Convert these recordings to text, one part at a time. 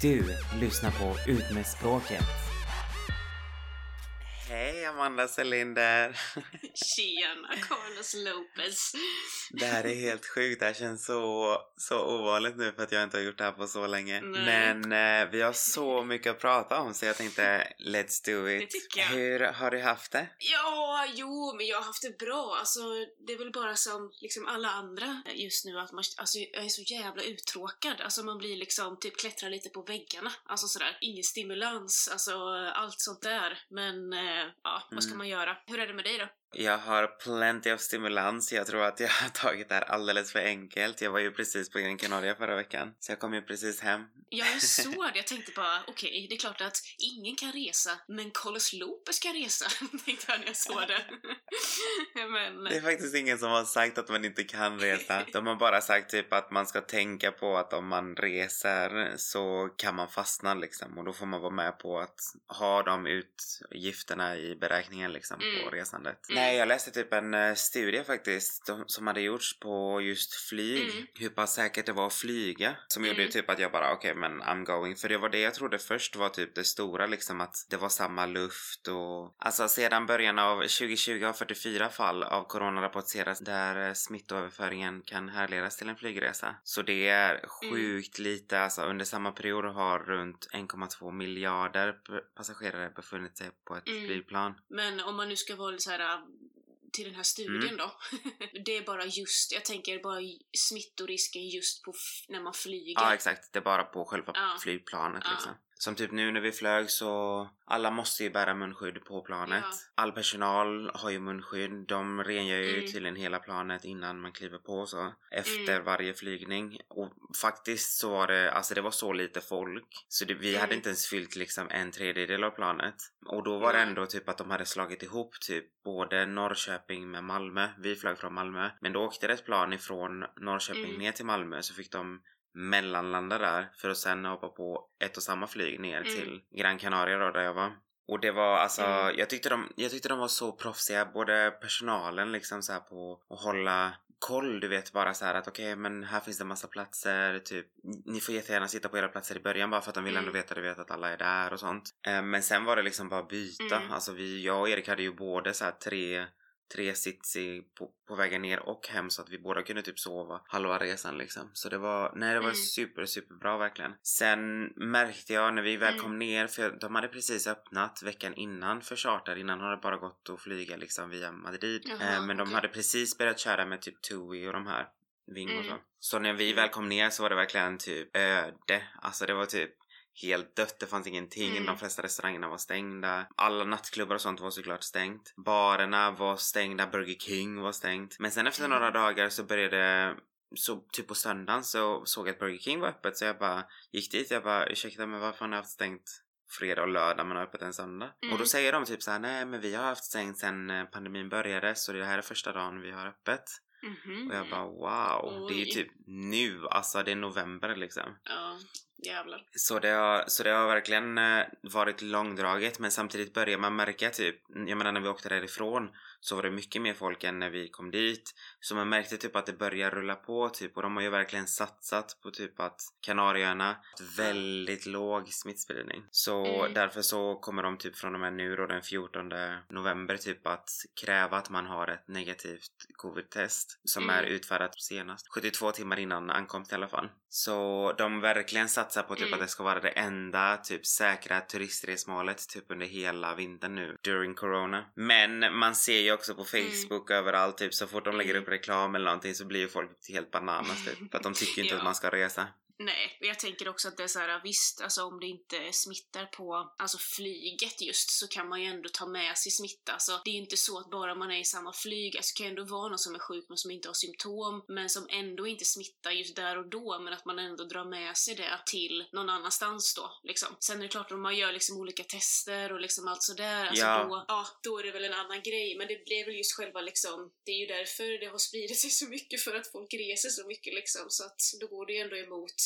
Du lyssnar på Ut med språket. Amanda Celinder! Tjena Carlos Lopez! Det här är helt sjukt, det här känns så, så ovanligt nu för att jag inte har gjort det här på så länge. Nej. Men eh, vi har så mycket att prata om så jag tänkte let's do it. Det jag. Hur har du haft det? Ja, jo, men jag har haft det bra. Alltså, det är väl bara som liksom alla andra just nu att man, alltså, jag är så jävla uttråkad. Alltså man blir liksom, typ klättrar lite på väggarna. Alltså sådär, ingen stimulans, alltså allt sånt där. Men, eh, ja, vad ska Mm. man göra? Hur är det med dig då? Jag har plenty of stimulans. Jag tror att jag har tagit det här alldeles för enkelt. Jag var ju precis på Gran Canaria förra veckan. Så jag kom ju precis hem. Ja, jag såg det. Jag tänkte bara, okej, det är klart att ingen kan resa, men Carlos Lopez kan resa, tänkte jag när jag såg det. men, Det är faktiskt ingen som har sagt att man inte kan resa. De har bara sagt typ att man ska tänka på att om man reser så kan man fastna liksom och då får man vara med på att ha de utgifterna i beräkningen liksom på Mm. resandet. Mm. Nej, jag läste typ en eh, studie faktiskt de- som hade gjorts på just flyg. Mm. Hur pass säkert det var att flyga. Som gjorde Mm. typ att jag bara okej men I'm going. För det var det jag trodde först var typ det stora liksom att det var samma luft och alltså sedan början av 2020 har 44 fall av corona rapporterats där eh, smittoöverföringen kan härledas till en flygresa. Så det är sjukt lite. Alltså under samma period har runt 1,2 miljarder passagerare befunnit sig på ett Mm. flygplan. Men om man nu ska vara så här till den här studien Mm. då. det är bara just, jag tänker bara smittorisken just på när man flyger. Ja exakt, det är bara på själva Ja. flygplanet liksom. Som typ nu när vi flög så alla måste ju bära munskydd på planet. Ja. All personal har ju munskydd. De rengör ju Mm. tydligen hela planet innan man kliver på så. Efter Mm. varje flygning. Och faktiskt så var det, alltså det var så lite folk. Så det, vi Mm. hade inte ens fyllt liksom en tredjedel av planet. Och då var det ändå typ att de hade slagit ihop typ både Norrköping med Malmö. Vi flög från Malmö. Men då åkte det ett plan ifrån Norrköping Mm. ner till Malmö så fick de mellanlanda där för att sen hoppa på ett och samma flyg ner Mm. till Gran Canaria då där jag var. Och det var alltså, Mm. jag, tyckte de, jag tyckte de var så proffsiga, både personalen liksom så här på att hålla koll, du vet bara så här att okej men här finns det massa platser, typ ni får jättegärna sitta på era platser i början bara för att de vill ändå Mm. veta, du vet att alla är där och sånt. Eh, men sen var det liksom bara byta, Mm. alltså vi, jag och Erik hade ju både så här tre tre sits i, på, på vägen ner och hem så att vi båda kunde typ sova halva resan liksom. Så det var, nej det var Mm. super, super bra verkligen. Sen märkte jag när vi väl Mm. kom ner, för de hade precis öppnat veckan innan för charter, innan har det bara gått att flyga liksom via Madrid. Jaha, eh, men de okej. hade precis börjat köra med typ TUI och de här Ving och Mm. så. Så när vi väl kom ner så var det verkligen typ öde. Alltså det var typ helt dött, det fanns ingenting. Mm. De flesta restaurangerna var stängda. Alla nattklubbar och sånt var såklart stängt. Barerna var stängda, Burger King var stängt. Men sen efter Mm. några dagar så började så typ på söndagen så såg jag att Burger King var öppet så jag bara gick dit. Jag bara ursäkta men varför har ni haft stängt fredag och lördag men har öppet en söndag? Mm. Och då säger de typ så här: nej men vi har haft stängt sen eh, pandemin började så det här är första dagen vi har öppet. Mhm. Och jag bara wow, det är ju Oj. typ nu, alltså det är november liksom. Ja, jävlar. Så det har, så det har verkligen eh, varit långdraget men samtidigt börjar man märka typ, jag menar när vi åkte därifrån så var det mycket mer folk än när vi kom dit. Så man märkte typ att det börjar rulla på typ och de har ju verkligen satsat på typ att Kanarieöarna har väldigt låg smittspridning. Så Mm. därför så kommer de typ från och med nu då den 14 november typ att kräva att man har ett negativt covid-test som Mm. är utfärdat senast 72 timmar innan ankomst i alla fall. Så de verkligen satsar på typ Mm. att det ska vara det enda typ säkra turistresmålet typ under hela vintern nu during corona. Men man ser ju också på Facebook överallt typ så fort de lägger Mm. upp reklam eller någonting så blir ju folk helt bananas typ. För att de tycker inte Ja. att man ska resa. Nej, jag tänker också att det är så här, visst, alltså om det inte smittar på alltså flyget just så kan man ju ändå ta med sig smitta. Alltså, det är inte så att bara man är i samma flyg, alltså det kan ju ändå vara någon som är sjuk men som inte har symptom, men som ändå inte smittar just där och då, men att man ändå drar med sig det till någon annanstans då, liksom. Sen är det klart, om man gör liksom olika tester och liksom allt sådär, alltså Ja. då, ja, då är det väl en annan grej, men det blev väl just själva liksom, det är ju därför det har spridit sig så mycket, för att folk reser så mycket liksom, så att då går det ju ändå emot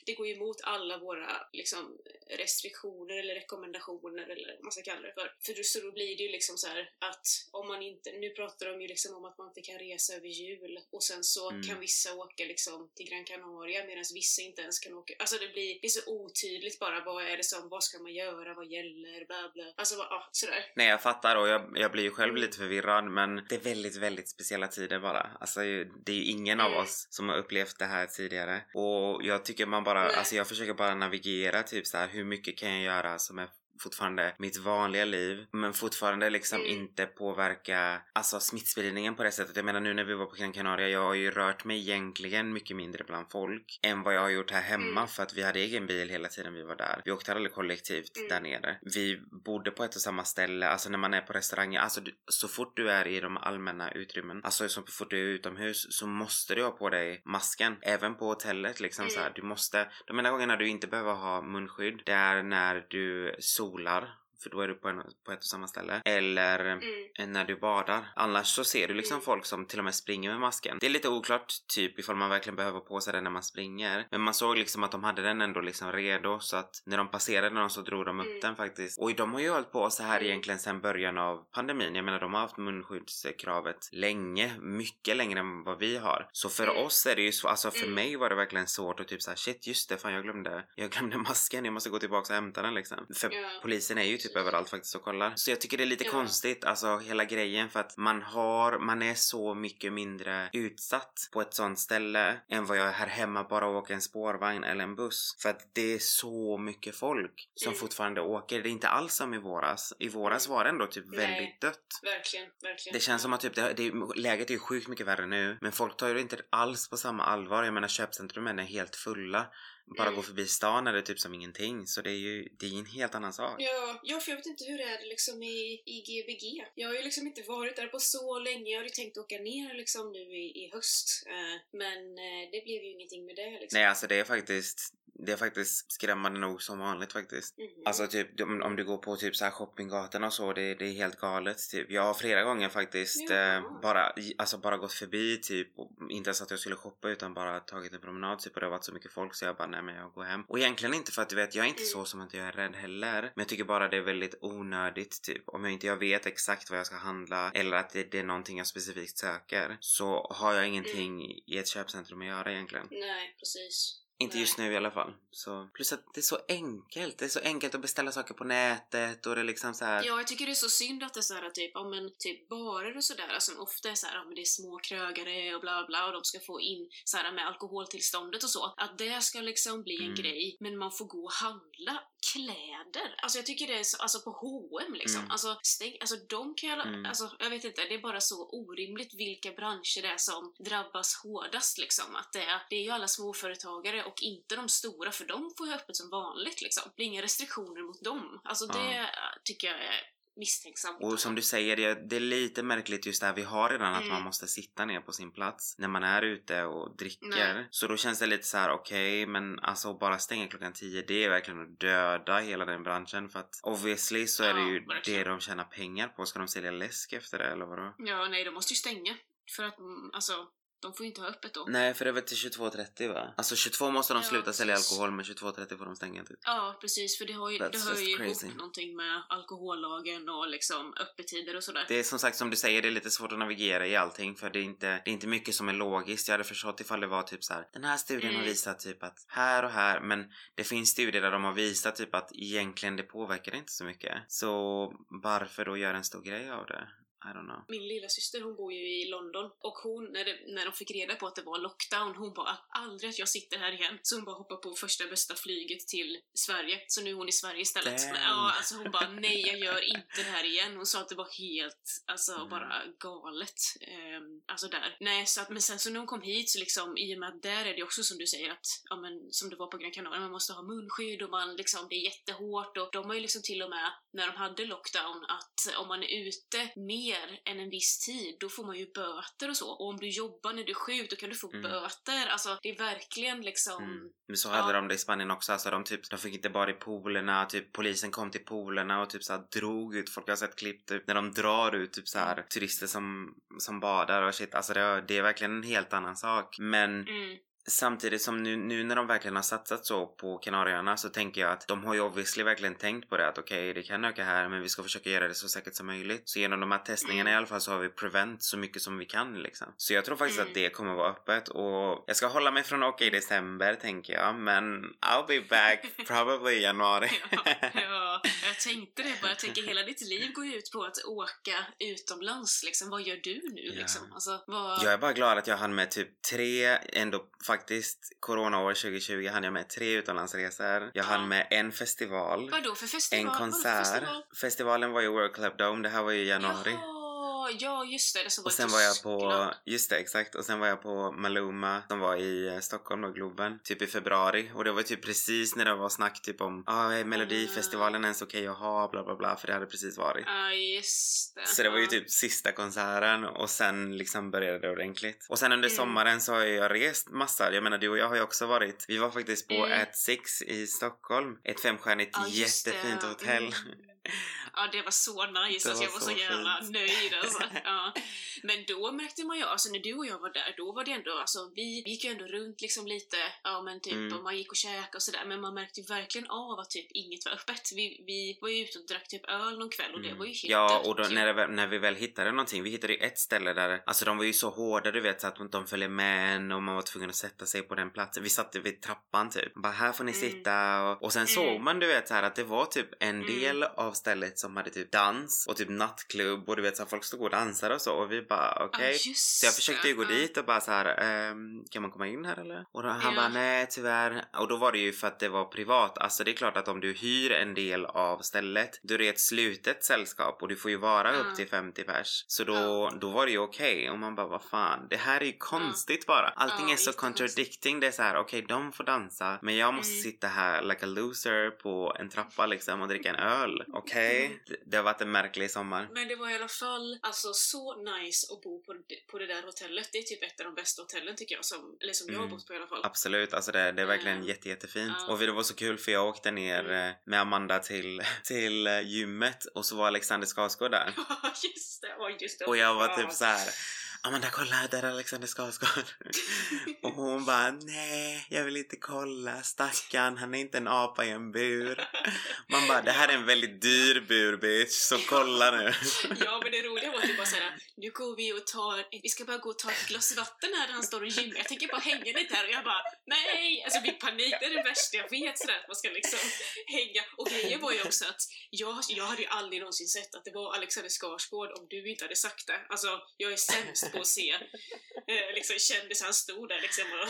det går ju emot alla våra liksom, restriktioner eller rekommendationer eller vad man ska kalla det för. För då, så då blir det ju liksom så här att om man inte, nu pratar de ju liksom om att man inte kan resa över jul och sen så Mm. kan vissa åka liksom till Gran Canaria medan vissa inte ens kan åka. Alltså det blir, det är så otydligt bara vad är det som, vad ska man göra, vad gäller, bla bla. Alltså vad- ja, sådär. Nej jag fattar och jag, jag blir ju själv lite förvirrad men det är väldigt, väldigt speciella tider bara. Alltså det är ju ingen av Mm. oss som har upplevt det här tidigare. Och jag tycker man bara, bara, alltså jag försöker bara navigera typ så här hur mycket kan jag göra som är fortfarande mitt vanliga liv men fortfarande liksom Mm. inte påverka alltså smittspridningen på det sättet. Jag menar nu när vi var på Gran Canaria, jag har ju rört mig egentligen mycket mindre bland folk än vad jag har gjort här hemma Mm. för att vi hade egen bil hela tiden vi var där. Vi åkte aldrig kollektivt Mm. där nere. Vi bodde på ett och samma ställe, alltså när man är på restauranger, alltså du, så fort du är i de allmänna utrymmen, alltså så fort du är utomhus så måste du ha på dig masken. Även på hotellet liksom Mm. så här, du måste, de enda gångerna du inte behöver ha munskydd, det är när du solar regular för då är du på, en, på ett och samma ställe. Eller Mm. när du badar. Annars så ser du liksom Mm. folk som till och med springer med masken. Det är lite oklart typ ifall man verkligen behöver på sig den när man springer. Men man såg liksom att de hade den ändå liksom redo så att när de passerade någon så drog de upp Mm. den faktiskt. Och de har ju hållit på så här Mm. egentligen sedan början av pandemin. Jag menar de har haft munskyddskravet länge, mycket längre än vad vi har. Så för Mm. oss är det ju så, alltså för Mm. mig var det verkligen svårt att typ såhär shit just det, fan jag glömde, jag glömde masken, jag måste gå tillbaka och hämta den liksom. För Ja. polisen är ju typ Precis. överallt faktiskt och kollar. Så jag tycker det är lite Ja. konstigt, alltså hela grejen för att man har, man är så mycket mindre utsatt på ett sånt ställe än vad jag är här hemma bara att åka en spårvagn eller en buss. För att det är så mycket folk som Mm. fortfarande åker. Det är inte alls som i våras. I våras var det ändå typ Nej. väldigt dött. Verkligen, verkligen. Det känns som att typ det, det, läget är ju sjukt mycket värre nu men folk tar ju det inte alls på samma allvar. Jag menar köpcentrumen är helt fulla. Bara Mm. gå förbi stan är det typ som ingenting. Så det är ju det är en helt annan sak. Ja, ja, för jag vet inte hur det är liksom i, i GBG. Jag har ju liksom inte varit där på så länge. Jag hade ju tänkt åka ner liksom nu i, i höst. Eh, men eh, det blev ju ingenting med det liksom. Nej alltså det är faktiskt det är faktiskt skrämmande nog som vanligt faktiskt. Mhm. Alltså typ om, om du går på typ så här shoppinggatorna och så, det, det är helt galet typ. Jag har flera gånger faktiskt Ja. eh, bara, alltså bara gått förbi typ, inte ens att jag skulle shoppa utan bara tagit en promenad typ och det har varit så mycket folk så jag bara nej men jag går hem. Och egentligen inte för att du vet, jag är inte Mm. så som att jag är rädd heller. Men jag tycker bara det är väldigt onödigt typ. Om jag inte jag vet exakt vad jag ska handla eller att det, det är någonting jag specifikt söker så har jag ingenting i ett köpcentrum att göra egentligen. Nej, precis. Inte just nu i alla fall. Så, plus att det är så enkelt. Det är så enkelt att beställa saker på nätet och det är liksom så här. Ja, jag tycker det är så synd att det är så här typ, ja men typ barer och sådär som ofta är så här, ja men det är små krögare och bla bla och de ska få in så här med alkoholtillståndet och så. Att det ska liksom bli en Mm. grej, men man får gå och handla kläder. Alltså jag tycker det är så, alltså på H&M liksom. Mm. Alltså, stäng, alltså de kan jag, Mm. alltså jag vet inte, det är bara så orimligt vilka branscher det är som drabbas hårdast liksom. Att det är, det är ju alla småföretagare och inte de stora, för de får ju öppet som vanligt liksom. Det blir inga restriktioner mot dem. Alltså Ja. det tycker jag är misstänksamt. Och som du säger, det, det är lite märkligt just det här vi har redan att Mm. man måste sitta ner på sin plats när man är ute och dricker. Nej. Så då känns det lite så här: okej, men alltså att bara stänga klockan 10 det är verkligen att döda hela den branschen för att obviously så är det Ja, ju verkligen. det de tjänar pengar på. Ska de sälja läsk efter det eller vadå? Ja, nej, de måste ju stänga. För att, mm, alltså, de får ju inte ha öppet då. Nej, för det är väl till 22.30 va? Alltså 22 måste de Ja, sluta sälja precis. alkohol men 22.30 får de stänga typ. Ja, precis, för det, har ju, det hör ju crazy. ihop någonting med alkohollagen och liksom öppettider och sådär. Det är som sagt som du säger, det är lite svårt att navigera i allting för det är inte, det är inte mycket som är logiskt. Jag hade förstått ifall det var typ så här. den här studien har Mm. visat typ att här och här, men det finns studier där de har visat typ att egentligen det påverkar inte så mycket. Så varför då göra en stor grej av det? I don't know. Min lilla syster hon bor ju i London och hon, när, det, när de fick reda på att det var lockdown, hon bara aldrig att jag sitter här igen. Så hon bara hoppar på första bästa flyget till Sverige. Så nu är hon i Sverige istället. Men, ja, alltså hon bara nej jag gör inte det här igen. Hon sa att det var helt, alltså Mm. bara galet. Ehm, alltså där. Nej, så att, men sen så när hon kom hit så liksom, i och med att där är det också som du säger att, ja men som det var på Gran Canaria, man måste ha munskydd och man liksom, det är jättehårt och de har ju liksom till och med, när de hade lockdown, att om man är ute mer än en viss tid, då får man ju böter och så. Och om du jobbar när du är sjuk, då kan du få Mm. böter. Alltså, det är verkligen liksom... Mm. Men så hade Ja. de det i Spanien också, alltså de typ, de fick inte bara i poolerna, typ polisen kom till poolerna och typ så här drog ut, folk har sett klipp typ när de drar ut typ så här turister som, som badar och shit, alltså det, det är verkligen en helt annan sak. Men Mm. Samtidigt som nu, nu när de verkligen har satsat så på Kanarieöarna så tänker jag att de har ju obviously verkligen tänkt på det att okej okay, det kan öka här men vi ska försöka göra det så säkert som möjligt. Så genom de här testningarna mm. i alla fall så har vi prevent så mycket som vi kan liksom. Så jag tror faktiskt mm. att det kommer vara öppet och jag ska hålla mig från att åka i december tänker jag men I'll be back probably i januari. ja, ja, jag tänkte det bara. Jag tänker hela ditt liv går ju ut på att åka utomlands liksom. Vad gör du nu ja. liksom? Alltså, vad... Jag är bara glad att jag hann med typ tre ändå faktiskt coronaår 2020 hann jag med tre utomlandsresor. Jag ja. hann med en festival. Vadå för festival? En konsert. Festival? Festivalen var ju World Club Dome, det här var ju i januari. Jaha ja just det. det som och sen var jag på, just det exakt, och sen var jag på Maluma som var i eh, Stockholm och Globen, typ i februari. Och det var typ precis när det var snack typ om, ja ah, är Melodifestivalen ens okej okay att ha, bla bla bla, för det hade precis varit. Ja ah, just det. Så det var ju typ sista konserten och sen liksom började det ordentligt. Och sen under mm. sommaren så har jag rest massa, jag menar du och jag har ju också varit, vi var faktiskt på mm. At Six i Stockholm, ett femstjärnigt ah, jättefint hotell. Mm. Ja, det var så nice. Alltså, jag var så, så jävla fint. nöjd alltså. ja. Men då märkte man ju, alltså när du och jag var där, då var det ändå, alltså vi, gick ju ändå runt liksom lite, ja men typ, mm. och man gick och käkade och sådär, men man märkte ju verkligen av att typ inget var öppet. Vi, vi var ju ute och drack typ öl någon kväll och mm. det var ju helt Ja, och då, när, det, när vi väl hittade någonting, vi hittade ju ett ställe där, alltså de var ju så hårda du vet så att de följde med en och man var tvungen att sätta sig på den platsen. Vi satt vid trappan typ. Bara här får ni mm. sitta och, och sen såg mm. man du vet så här att det var typ en mm. del av stället som hade typ dans och typ nattklubb och du vet så folk stod och dansade och så och vi bara okej. Okay. Ah, så jag försökte ju gå dit och bara så här ehm, kan man komma in här eller? Och då, han ja. bara nej tyvärr. Och då var det ju för att det var privat. Alltså det är klart att om du hyr en del av stället då är det ett slutet sällskap och du får ju vara upp till 50 pers. Så då, då var det ju okej okay. och man bara vad fan det här är ju konstigt bara. Allting är så contradicting. Det är så här okej okay, de får dansa men jag måste mm. sitta här like a loser på en trappa liksom och dricka en öl. Okej? Okay? Mm det har varit en märklig sommar. Men det var i alla fall alltså så nice att bo på på det där hotellet. Det är typ ett av de bästa hotellen tycker jag, som, eller som mm. jag har mm. bott på i alla fall. Absolut, alltså det, det är verkligen mm. jätte, jättefint. Mm. Och det var så kul för jag åkte ner mm. Eh, med Amanda till, till eh, gymmet och så var Alexander Skarsgård där. Ja, just det, oh, just det. Och jag var typ så här Amanda kolla där är Alexander Skarsgård. och hon bara nej jag vill inte kolla stackarn han är inte en apa i en bur. Man bara det här är en väldigt dyr bur bitch så kolla nu. ja men det roliga var typ bara såhär nu går vi och tar, vi ska bara gå och ta ett glas vatten här där han står och gymmar. Jag tänker bara hänga lite här och jag bara nej! Alltså min panik det är det värsta jag vet sådär att man ska liksom hänga. Och grejen var ju också att jag, jag hade ju aldrig någonsin sett att det var Alexander Skarsgård om du inte hade sagt det. Alltså jag är sämst på att se eh, liksom kändisar stod där liksom och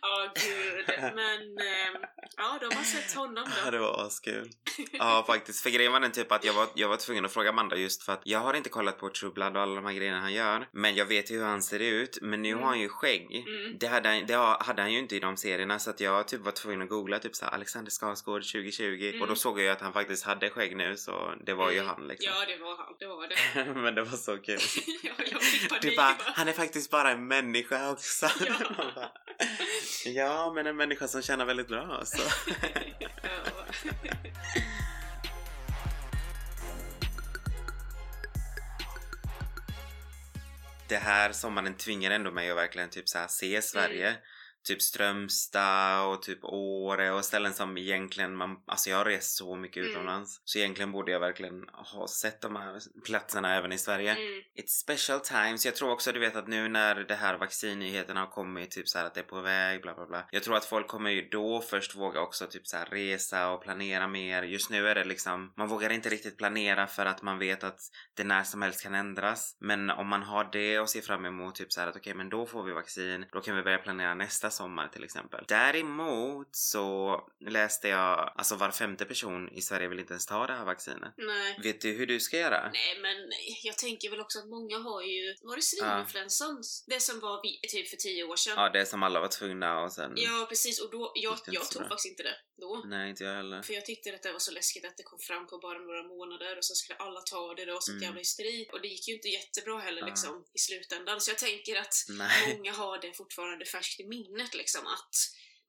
ja gud. Men eh, ja, de har sett honom då. Ja, det var askul. Ja faktiskt, för grejen var den typ att jag var, jag var tvungen att fråga Amanda just för att jag har inte kollat på True Blood och alla de här grejerna han gör. Men jag vet ju hur han ser ut. Men nu mm. har han ju skägg. Mm. Det, hade han, det hade han ju inte i de serierna så att jag typ var tvungen att googla typ såhär Alexander Skarsgård 2020 mm. och då såg jag ju att han faktiskt hade skägg nu så det var ju mm. han liksom. Ja det var han, det var det. men det var så kul. ja, jag fick panik du bara, han är faktiskt bara en människa också. Ja. ja, men en människa som tjänar väldigt bra så. det här sommaren tvingar ändå mig att verkligen typ så se Sverige. Mm typ Strömstad och typ Åre och ställen som egentligen man, alltså jag har rest så mycket mm. utomlands så egentligen borde jag verkligen ha sett de här platserna även i Sverige. Mm. It's special times. Jag tror också du vet att nu när det här vaccinnyheterna har kommit typ så att det är på väg bla bla bla. Jag tror att folk kommer ju då först våga också typ så resa och planera mer. Just nu är det liksom, man vågar inte riktigt planera för att man vet att det när som helst kan ändras. Men om man har det och ser fram emot typ så att okej okay, men då får vi vaccin, då kan vi börja planera nästa sommar till exempel. Däremot så läste jag, alltså var femte person i Sverige vill inte ens ta det här vaccinet. Nej. Vet du hur du ska göra? Nej men jag tänker väl också att många har ju, var det svininfluensan? Ja. Det som var typ för tio år sedan. Ja, det som alla var tvungna och sen... Ja precis och då, jag, jag tog faktiskt inte det då. Nej, inte jag heller. För jag tyckte att det var så läskigt att det kom fram på bara några månader och så skulle alla ta det. Det var sånt mm. jävla hysteri. Och det gick ju inte jättebra heller uh. liksom i slutändan. Så jag tänker att Nej. många har det fortfarande färskt i minnet liksom att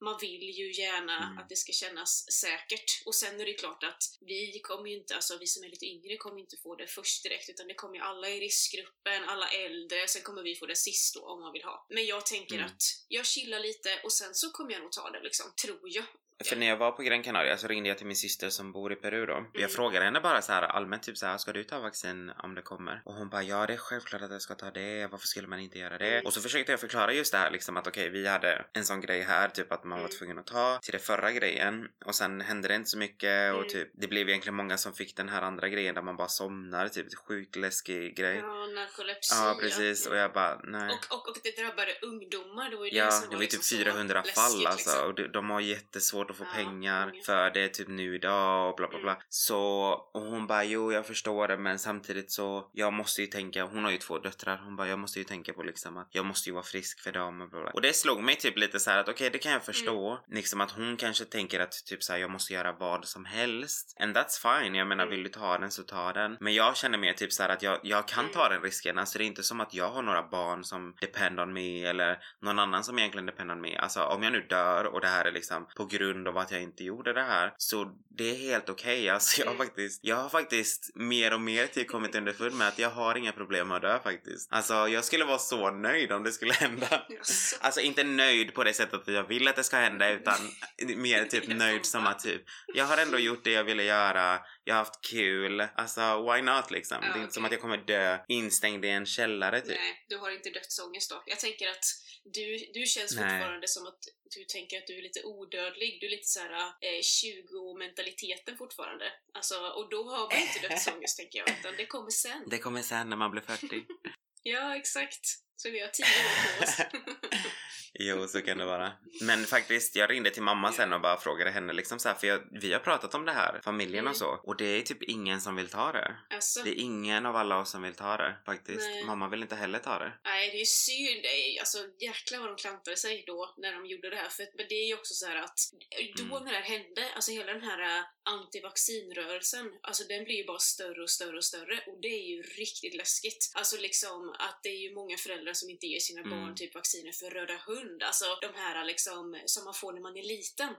man vill ju gärna Mm. att det ska kännas säkert. Och sen är det klart att vi kommer ju inte, alltså vi som är lite yngre kommer inte få det först direkt, utan det kommer ju alla i riskgruppen, alla äldre, sen kommer vi få det sist då om man vill ha. Men jag tänker Mm. att jag chillar lite och sen så kommer jag nog ta det liksom, tror jag. För när jag var på Gran Canaria så ringde jag till min syster som bor i Peru då. Mm. Jag frågade henne bara så här allmänt typ så här, ska du ta vaccin om det kommer? Och hon bara, ja det är självklart att jag ska ta det, varför skulle man inte göra det? Mm. Och så försökte jag förklara just det här liksom att okej, vi hade en sån grej här, typ att man var Mm. tvungen att ta till det förra grejen och sen hände det inte så mycket och Mm. typ det blev egentligen många som fick den här andra grejen där man bara somnar, typ sjukt läskig grej. Ja, narkolepsi. Ja, precis. Och jag bara, nej. Och, och, och det drabbade ungdomar, det var ju det Ja, som det var var ju liksom typ så 400 läskigt, fall alltså liksom. och de, de har jättesvårt att få Ja, pengar för det typ nu idag och bla bla bla. Mm. Så, och hon bara jo jag förstår det men samtidigt så jag måste ju tänka, hon har ju två döttrar, hon bara jag måste ju tänka på liksom att jag måste ju vara frisk för dem och bla bla. Och det slog mig typ lite så här att okej det kan jag förstå. Mm. Liksom att hon kanske tänker att typ så här, jag måste göra vad som helst. And that's fine, jag menar Mm. vill du ta den så ta den. Men jag känner mer typ så här att jag, jag kan Mm. ta den risken. Alltså det är inte som att jag har några barn som depend on me eller någon annan som egentligen depend on me. Alltså om jag nu dör och det här är liksom på grund av att jag inte gjorde det här så det är helt okej. Alltså jag har Mm. faktiskt, jag har faktiskt mer och mer till kommit underfund med att jag har inga problem med att dö faktiskt. Alltså jag skulle vara så nöjd om det skulle hända. Alltså inte nöjd på det sättet att jag vill att det ska hända utan mer typ nöjd som att typ jag har ändå gjort det jag ville göra, jag har haft kul, alltså why not liksom? Ja, det är inte som okej. att jag kommer dö instängd i en källare typ. Nej, du har inte dödsångest då. Jag tänker att du, du känns Nej. fortfarande som att du tänker att du är lite odödlig. Du är lite såhär eh, 20-mentaliteten fortfarande. Alltså, och då har man inte dödsångest tänker jag, utan det kommer sen. Det kommer sen när man blir 40. Ja, exakt. Så vi har tio år på oss. jo, så kan det vara. Men faktiskt, jag ringde till mamma sen och bara frågade henne liksom så här, för jag, vi har pratat om det här, familjen Mm. och så, och det är typ ingen som vill ta det. alltså, Det är ingen av alla oss som vill ta det faktiskt. Nej. Mamma vill inte heller ta det. nej det är synd. Det är, alltså jäklar vad de klantade sig då när de gjorde det här. För, men det är ju också så här att då Mm. när det här hände, alltså hela den här antivaccinrörelsen, alltså den blir ju bara större och större och större och det är ju riktigt läskigt. Alltså liksom att det är ju många föräldrar som inte ger sina Mm. barn typ vacciner för röda hund, alltså de här liksom som man får när man är liten.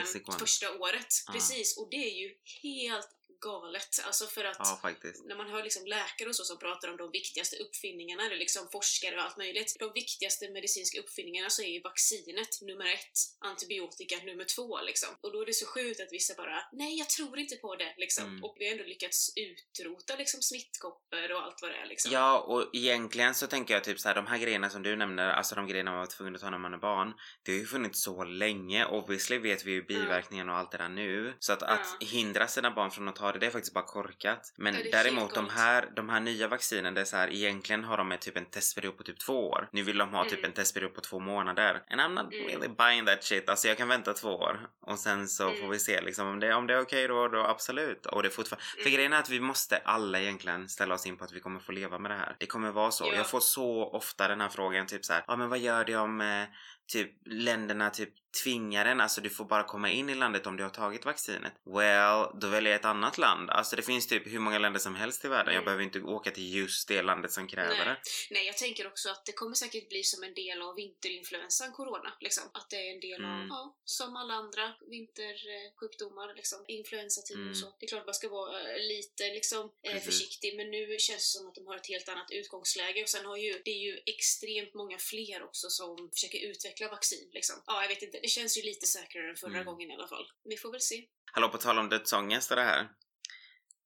Basic one. första året. Ja. Precis, och det är ju helt galet. Alltså för att Ja, när man hör liksom läkare och så som pratar om de viktigaste uppfinningarna, eller liksom forskare och allt möjligt. De viktigaste medicinska uppfinningarna så är ju vaccinet nummer ett, antibiotika nummer två liksom. Och då är det så sjukt att vissa bara, nej jag tror inte på det liksom. Mm. Och vi har ändå lyckats utrota liksom smittkoppor och allt vad det är liksom. Ja, och egentligen så tänker jag typ så här, de här grejerna som du nämner, alltså de grejerna man var tvungen att ta när man är barn, det har ju funnits så länge. Obviously vet vi ju biverkningarna och allt det där nu. Så att, att Ja. hindra sina barn från att ta det, det är faktiskt bara korkat. Men däremot de här, de här nya vaccinen, det är så här, egentligen har de typ en testperiod på typ två år. Nu vill de ha typ Mm. en testperiod på två månader. And I'm not Mm. really buying that shit. Alltså jag kan vänta två år och sen så Mm. får vi se liksom om det, om det är okej då, då absolut. Och det är fortfarande, för Mm. grejen är att vi måste alla egentligen ställa oss in på att vi kommer få leva med det här. Det kommer vara så. Ja. Jag får så ofta den här frågan typ så här, ja men vad gör det om eh, typ länderna typ tvingar en, alltså du får bara komma in i landet om du har tagit vaccinet. Well, då väljer jag ett annat land. Alltså det finns typ hur många länder som helst i världen. Jag Mm. behöver inte åka till just det landet som kräver Nej. det. Nej, jag tänker också att det kommer säkert bli som en del av vinterinfluensan, corona. Liksom. Att det är en del av, Mm. ja, som alla andra vintersjukdomar, liksom. influensatid Mm. och så. Det är klart att man ska vara eh, lite liksom, eh, Precis. försiktig, men nu känns det som att de har ett helt annat utgångsläge. Och sen har ju, det är ju extremt många fler också som försöker utveckla vaccin. Liksom. Ja, jag vet inte. Det känns ju lite säkrare än förra Mm. gången i alla fall. Vi får väl se. Hallå, på tal om dödsångest och det här.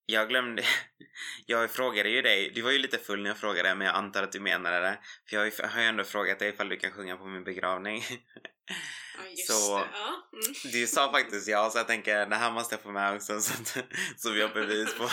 Jag glömde, jag frågade ju dig, du var ju lite full när jag frågade men jag antar att du menade det. För jag har ju, ändå frågat dig ifall du kan sjunga på min begravning. Ja, Så- det. Ja. Mm. Du sa faktiskt ja, så jag tänker det här måste jag få med också så, att, så vi har bevis på.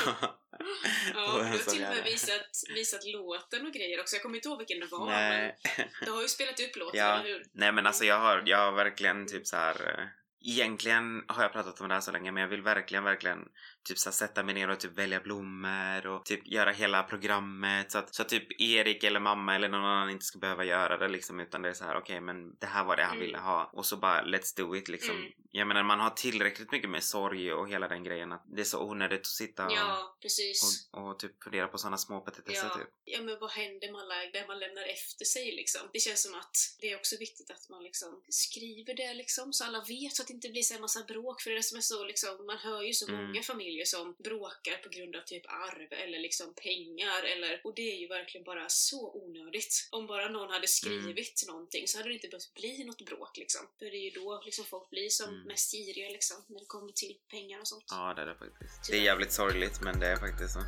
Ja, du har till och med det. visat, visat låten och grejer också. Jag kommer inte ihåg vilken det var, Nej. men du har ju spelat upp låten, Ja. eller hur? Nej men alltså jag har, jag har verkligen typ så här. eh, egentligen har jag pratat om det här så länge men jag vill verkligen, verkligen typ så här, sätta mig ner och typ välja blommor och typ göra hela programmet så att, så att typ Erik eller mamma eller någon annan inte ska behöva göra det liksom utan det är så här okej okay, men det här var det han Mm. ville ha och så bara let's do it liksom. Mm. Jag menar man har tillräckligt mycket med sorg och hela den grejen att det är så onödigt att sitta och, Ja, precis. och, och typ fundera på sådana små petitesser Ja. typ. ja, men vad händer med alla det man lämnar efter sig liksom? Det känns som att det är också viktigt att man liksom skriver det liksom, så alla vet så att det inte blir så här massa bråk. För det är det som är så liksom, man hör ju så Mm. många familjer som bråkar på grund av typ arv eller liksom pengar eller, och det är ju verkligen bara så onödigt. Om bara någon hade skrivit någonting så hade det inte behövt bli något bråk liksom. För det är ju då liksom folk blir som Mm. mest giriga liksom, när det kommer till pengar och sånt. Ja det är det faktiskt. Det är jävligt sorgligt men det är faktiskt så.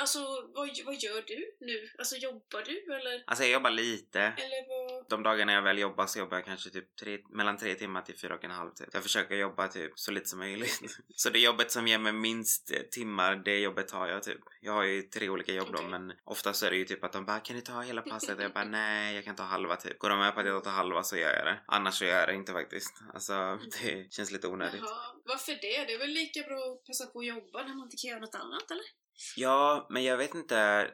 Alltså, vad, vad gör du nu? Alltså, jobbar du eller? Alltså jag jobbar lite. Eller vad? De dagarna jag väl jobbar så jobbar jag kanske typ tre, mellan tre timmar till fyra och en halv typ. Jag försöker jobba typ så lite som möjligt. Så det jobbet som ger mig minst eh, timmar, det jobbet tar jag typ. Jag har ju tre olika jobb då men oftast är det ju typ att de bara kan du ta hela passet? Jag bara nej jag kan ta halva typ. Går de med på att jag tar halva så gör jag det. Annars så gör jag det inte faktiskt. Alltså det känns lite onödigt. Jaha, varför det? Det är väl lika bra att passa på att jobba när man inte kan göra något annat, eller? Ja, men jag vet inte.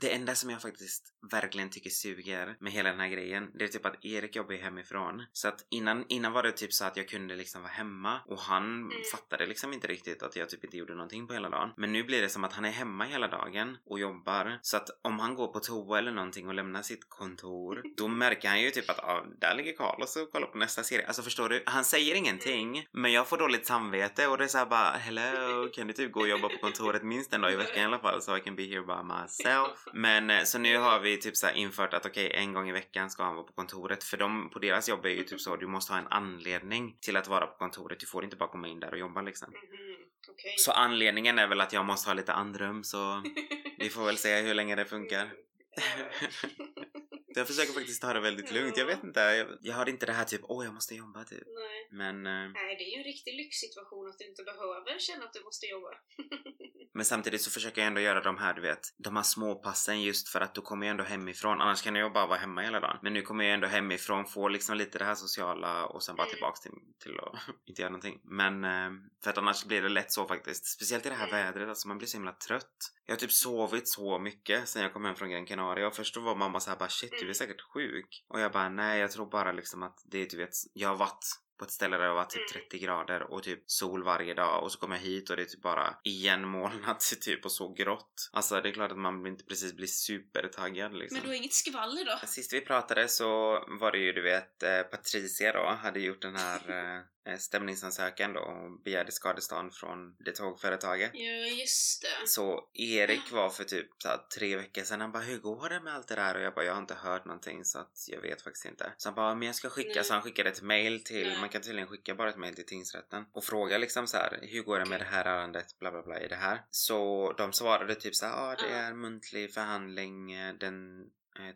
Det enda som jag faktiskt verkligen tycker suger med hela den här grejen, det är typ att Erik jobbar ju hemifrån. Så att innan, innan var det typ så att jag kunde liksom vara hemma och han Mm. fattade liksom inte riktigt att jag typ inte gjorde någonting på hela dagen. Men nu blir det som att han är hemma hela dagen och jobbar. Så att om han går på toa eller någonting och lämnar sitt kontor, då märker han ju typ att ah, där ligger Carlos och kollar på nästa serie. Alltså förstår du? Han säger ingenting, men jag får dåligt samvete och det är såhär bara hello, kan du typ gå och jobba på kontoret minst en dag i veckan i alla fall so I can be here by myself. Men eh, så nu har vi typ så infört att okej, en gång i veckan ska han vara på kontoret. För de, på deras jobb är ju typ så, du måste ha en anledning till att vara på kontoret. Du får inte bara komma in där och jobba liksom. Mhm, okej. Så anledningen är väl att jag måste ha lite andrum så vi får väl se hur länge det funkar. Jag försöker faktiskt ta det väldigt lugnt. Jag vet inte, jag, jag har inte det här typ åh jag måste jobba typ. Nej. Men, eh, Nej, det är ju en riktig lyxsituation att du inte behöver känna att du måste jobba. men samtidigt så försöker jag ändå göra de här du vet, de här små passen just för att då kommer jag ändå hemifrån. Annars kan jag bara vara hemma hela dagen. Men nu kommer jag ändå hemifrån, få liksom lite det här sociala och sen bara Mm. tillbaks till, till att inte göra någonting. Men eh, för att annars blir det lätt så faktiskt. Speciellt i det här Mm. vädret, alltså man blir så himla trött. Jag har typ sovit så mycket sen jag kom hem från Gran Canaria och först då var mamma så här bara shit du är Mm. säkert sjuk. Och jag bara nej jag tror bara liksom att det är du vet, jag har varit på ett ställe där det var typ Mm. 30 grader och typ sol varje dag och så kom jag hit och det är typ bara igenmolnat typ och så grått. Alltså det är klart att man inte precis blir supertaggad liksom. Men du har inget skvaller då? Sist vi pratade så var det ju du vet eh, Patricia då hade gjort den här stämningsansökan då och begärde skadestånd från det tågföretaget. Ja, just det. Så Erik var för typ så här, tre veckor sedan, han bara hur går det med allt det där? Och jag bara jag har inte hört någonting så att jag vet faktiskt inte. Så han bara men jag ska skicka, Nej. så han skickade ett mail till, Nej. man kan tydligen skicka bara ett mail till tingsrätten och fråga liksom så här hur går det med det här ärendet bla bla bla i det här. Så de svarade typ så här ja ah, det är muntlig förhandling eh, den eh,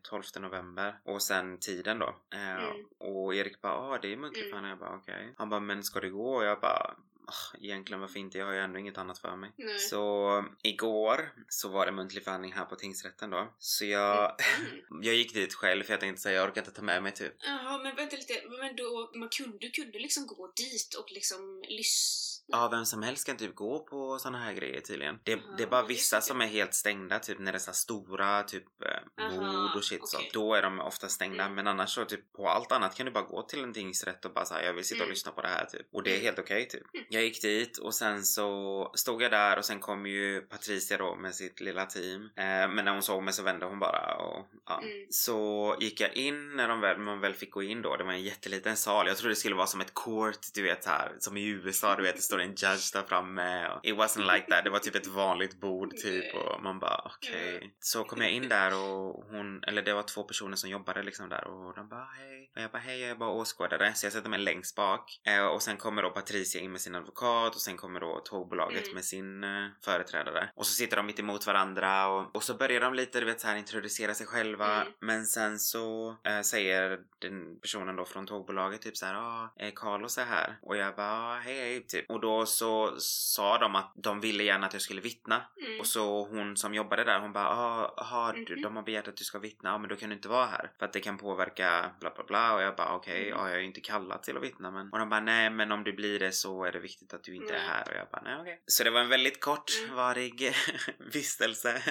12 november och sen tiden då. Eh, Mm. Och Erik bara ja ah, det är muntlig Mm. Jag bara okej. Han bara men ska det gå? Och jag bara "Ah, egentligen varför inte? Jag har ju ändå inget annat för mig. Nej. Så igår så var det muntlig förhandling här på tingsrätten då. Så jag, Mm. jag gick dit själv för jag tänkte säga jag orkar inte ta med mig typ. Jaha, men vänta lite. Men då, man kunde, kunde liksom gå dit och liksom lyssna? Ja, vem som helst kan typ gå på såna här grejer tydligen. Det, Aha, det är bara vissa som är helt stängda, typ när det är så här stora typ eh, bord och shit så. okej. Då är de ofta stängda. Mm. Men annars så typ på allt annat kan du bara gå till en tingsrätt och bara säga jag vill sitta och Mm. lyssna på det här typ. Och det är Mm. helt okej typ. Mm. Jag gick dit och sen så stod jag där och sen kom ju Patricia då med sitt lilla team. Eh, men när hon såg mig så vände hon bara och ja. Mm. Så gick jag in när de väl, man väl fick gå in då. Det var en jätteliten sal. Jag trodde det skulle vara som ett court, du vet här, som i USA, du vet det står en judge där framme. Och it wasn't like that. Det var typ ett vanligt bord typ och man bara okej. Så kom jag in där och hon, eller det var två personer som jobbade liksom där och de bara hej. Och jag bara hej, jag är bara åskådare. Så jag sätter mig längst bak. Eh, och sen kommer då Patricia in med sin advokat och sen kommer då tågbolaget Mm. med sin eh, företrädare. Och så sitter de mitt emot varandra och, och så börjar de lite, du vet så här introducera sig själva. Mm. Men sen så eh, säger den personen då från tågbolaget typ så här, ja, ah, Carlos är här. Och jag bara, ah, hej hej, typ. Och då då så sa de att de ville gärna att jag skulle vittna. Mm. Och så hon som jobbade där hon bara ah, du, Mhm. de har begärt att du ska vittna, ja men då kan du inte vara här. För att det kan påverka bla bla bla och jag bara okej, Mm. ja jag är inte kallad till att vittna men. Och de bara nej men om du blir det så är det viktigt att du inte är Nej. här och jag bara nej okej. Så det var en väldigt Mm. kortvarig vistelse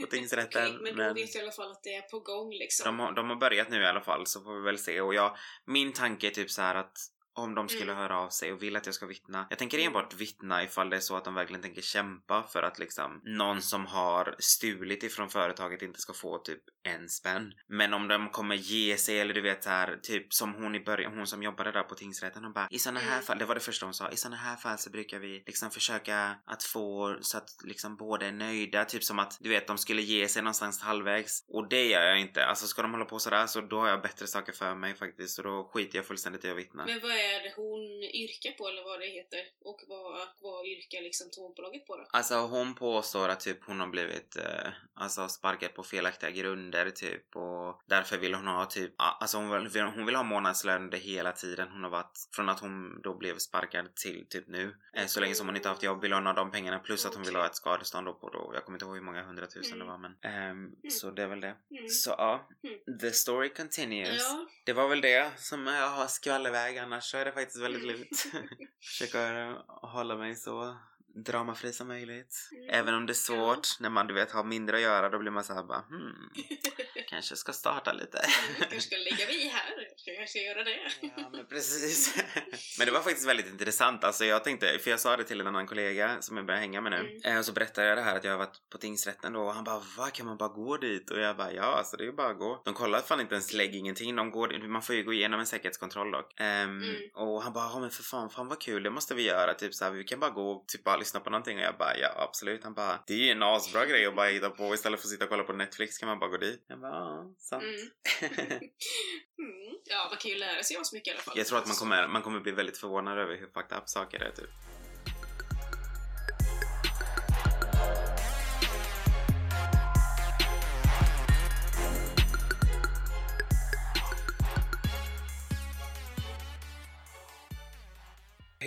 på tingsrätten. Okej, men då vet jag i alla fall att det är på gång liksom. De har, de har börjat nu i alla fall så får vi väl se och jag, min tanke är typ så här att om de skulle Mm. höra av sig och vill att jag ska vittna. Jag tänker Mm. enbart vittna ifall det är så att de verkligen tänker kämpa för att liksom någon som har stulit ifrån företaget inte ska få typ en spänn. Men om de kommer ge sig eller du vet så här typ som hon i början, hon som jobbade där på tingsrätten hon bara i såna här Mm. fall, det var det första hon sa, i såna här fall så brukar vi liksom försöka att få så att liksom båda är nöjda. Typ som att du vet de skulle ge sig någonstans halvvägs. Och det gör jag inte. Alltså ska de hålla på sådär så då har jag bättre saker för mig faktiskt. Så då skiter jag fullständigt i att vittna. Men vad är det hon yrkar på eller vad det heter? Och vad, vad yrkar liksom tågbolaget på då? Alltså hon påstår att typ hon har blivit eh, alltså sparkad på felaktiga grunder typ och därför vill hon ha typ, alltså hon vill, hon vill ha månadslön under hela tiden hon har varit från att hon då blev sparkad till typ nu. Eh, så länge som hon inte haft jobb vill hon ha de pengarna plus att hon vill ha ett skadestånd då på då, jag kommer inte ihåg hur många hundratusen Mm. det var men ehm, så det är väl det. Mm. Så ja, Mm. the story continues. Ja, Det var väl det som jag har skvallerväg annars så är det faktiskt väldigt lugnt. Försöker hålla mig så dramafri som möjligt. Mm. Även om det är svårt när man du vet har mindre att göra då blir man så här bara hmm, kanske ska starta lite. Jag kanske ska lägga vid här. Jag kanske göra det. Ja men precis. men det var faktiskt väldigt intressant. Alltså jag tänkte, för jag sa det till en annan kollega som jag börjar hänga med nu. Mm. Eh, Och så berättade jag det här att jag har varit på tingsrätten då och han bara va kan man bara gå dit? Och jag bara ja alltså det är ju bara att gå. De kollar fan inte ens lägg ingenting. De går, man får ju gå igenom en säkerhetskontroll dock. Ehm, Mm. Och han bara ja men för fan, fan vad kul det måste vi göra. Typ så här, vi kan bara gå typ bara lyssna på någonting och jag bara ja absolut. Han bara det är ju en asbra grej att bara hitta på istället för att sitta och kolla på Netflix kan man bara gå dit. Jag bara ja sant. Mm. Mm. Ja, man kan ju lära sig så mycket i alla fall. Jag tror att man kommer, man kommer bli väldigt förvånad över hur fucked up saker är typ.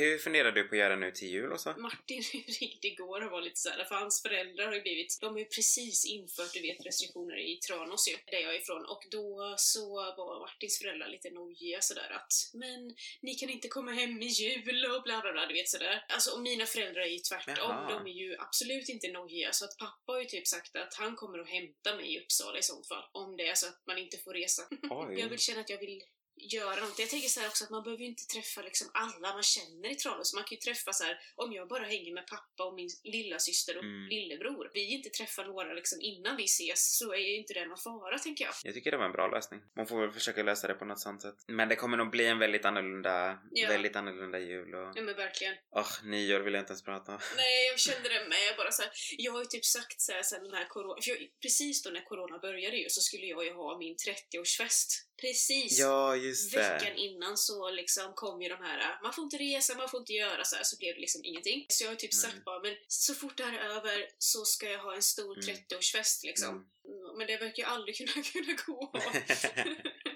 Hur funderar du på att göra nu till jul och så? Martin ringde igår och var lite såhär, för hans föräldrar har ju blivit, de har ju precis infört, du vet, restriktioner i Tranås ju, där jag är ifrån. Och då så var Martins föräldrar lite nojiga sådär att, men ni kan inte komma hem i jul och bla bla bla, du vet sådär. Alltså och mina föräldrar är ju tvärtom, Jaha. de är ju absolut inte nojiga. Så att pappa har ju typ sagt att han kommer att hämta mig i Uppsala i sånt fall, om det är så att man inte får resa. Jag vill känna att jag vill göra något. Jag tänker så här också att man behöver ju inte träffa liksom alla man känner i Tranås. Man kan ju träffa så här, om jag bara hänger med pappa och min lilla syster och Mm. lillebror. Vi inte träffar några liksom innan vi ses så är ju inte det någon fara tänker jag. Jag tycker det var en bra lösning. Man får väl försöka lösa det på något sånt sätt. Men det kommer nog bli en väldigt annorlunda, Ja. väldigt annorlunda jul och... Ja men verkligen. Åh, nyår vill jag inte ens prata om. Nej, jag kände det med. Bara så här, jag har ju typ sagt så här sen den här corona... För jag, precis då när corona började ju så skulle jag ju ha min 30-årsfest. Precis. Ja, Veckan innan så liksom kom ju de här, man får inte resa, man får inte göra så här, så blev det liksom ingenting. Så jag har typ sagt bara, men så fort det här är över så ska jag ha en stor Mm. 30-årsfest liksom. Mm, Men det verkar ju aldrig kunna, kunna gå.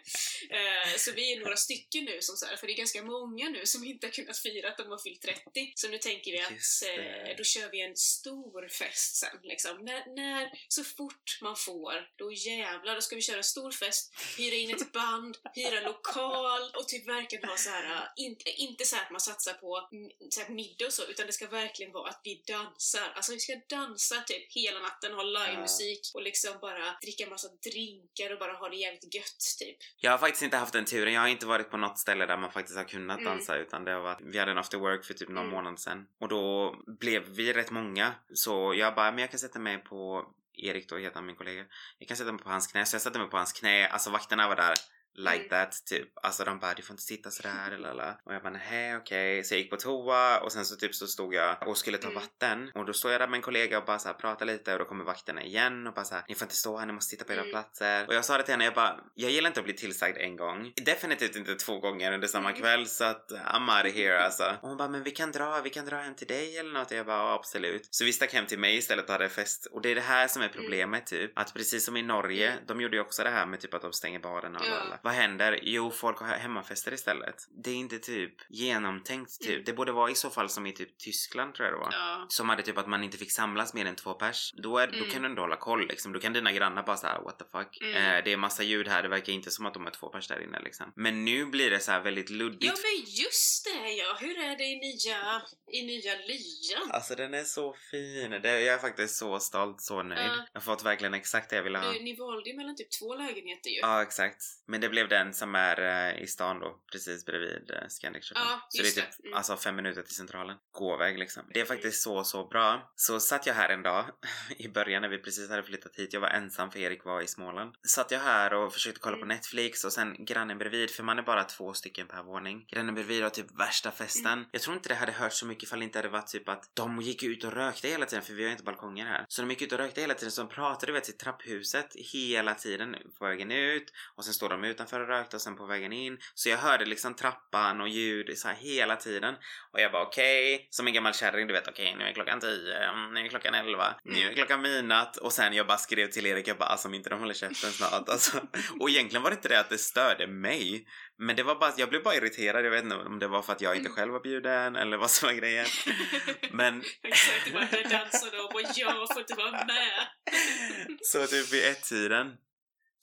Eh, så vi är några stycken nu som så här, för det är ganska många nu som inte har kunnat fira att de har fyllt 30. Så nu tänker vi att eh, då kör vi en stor fest sen liksom. När, när, så fort man får, då jävlar, då ska vi köra en stor fest, hyra in ett band, hyra lokal och typ verkligen ha så här, äh, inte, inte så här att man satsar på så här middag och så, utan det ska verkligen vara att vi dansar. Alltså vi ska dansa typ hela natten, ha livemusik och liksom bara dricka massa drinkar och bara ha det jävligt gött typ. Jag har faktiskt inte haft den turen. Jag har inte varit på något ställe där man faktiskt har kunnat Mm. dansa utan det har varit, vi hade en after work för typ någon Mm. månad sedan. Och då blev vi rätt många. Så jag bara, men jag kan sätta mig på Erik då heter han min kollega. Jag kan sätta mig på hans knä. Så jag satte mig på hans knä. Alltså vakterna var där like Mm. that typ. Alltså de bara du får inte sitta sådär eller la. Och jag bara nej okej. Så jag gick på toa och sen så typ så stod jag och skulle ta Mm. vatten. Och då står jag där med en kollega och bara så här pratar lite och då kommer vakterna igen och bara så här, ni får inte stå här, ni måste sitta på era Mm. platser. Och jag sa det till henne, jag bara jag gillar inte att bli tillsagd en gång. Definitivt inte två gånger under samma Mm. kväll så att I'm out of here alltså. Och hon bara men vi kan dra, vi kan dra hem till dig eller något. Och jag bara ja, absolut. Så vi stack hem till mig istället och hade fest. Och det är det här som är problemet typ. Att precis som i Norge, de gjorde ju också det här med typ att de stänger baren och alla. Vad händer? Jo, folk har hemmafester istället. Det är inte typ genomtänkt typ. Mm. Det borde vara i så fall som i typ Tyskland tror jag det var. Ja. Som hade typ att man inte fick samlas mer än två pers. Då, är, då Mm. kan du inte hålla koll liksom. Då kan dina grannar bara såhär what the fuck. Mm. Eh, det är massa ljud här, det verkar inte som att de är två pers där inne liksom. Men nu blir det så här väldigt luddigt. Ja men just det ja, hur är det i nya, i nya lyan? Alltså den är så fin. Det, jag är faktiskt så stolt, så nöjd. Ja. Jag har fått verkligen exakt det jag ville ha. Du, ni valde ju mellan typ två lägenheter ju. Ja, exakt. Men det blev den som är eh, i stan då, precis bredvid eh, Scandic Shopping. Ja, så det är typ. Mm. alltså fem minuter till centralen. Gåväg liksom. Det är faktiskt så, så bra. Så satt jag här en dag i början när vi precis hade flyttat hit. Jag var ensam för Erik var i Småland. Satt jag här och försökte kolla på Mm. Netflix och sen grannen bredvid, för man är bara två stycken per våning. Grannen bredvid har typ värsta festen. Mm. Jag tror inte det hade hört så mycket ifall det inte hade varit typ att de gick ut och rökte hela tiden för vi har inte balkonger här. Så de gick ut och rökte hela tiden så de pratade du vet i trapphuset hela tiden på vägen ut och sen står de utanför och rökte och sen på vägen in. Så jag hörde liksom trappan och ljud så här hela tiden. Och jag bara okej, som en gammal kärring du vet okej nu är klockan 10, mm, nu är klockan 11, nu är klockan midnatt och sen jag bara skrev till Erik jag bara alltså om inte de håller käften snart alltså. Och egentligen var det inte det att det störde mig. Men det var bara, jag blev bara irriterad, jag vet inte om det var för att jag inte Mm. själv var bjuden eller vad som var grejen. Men Exakt, det var där dansade de och jag får inte vara med. så typ vid ett-tiden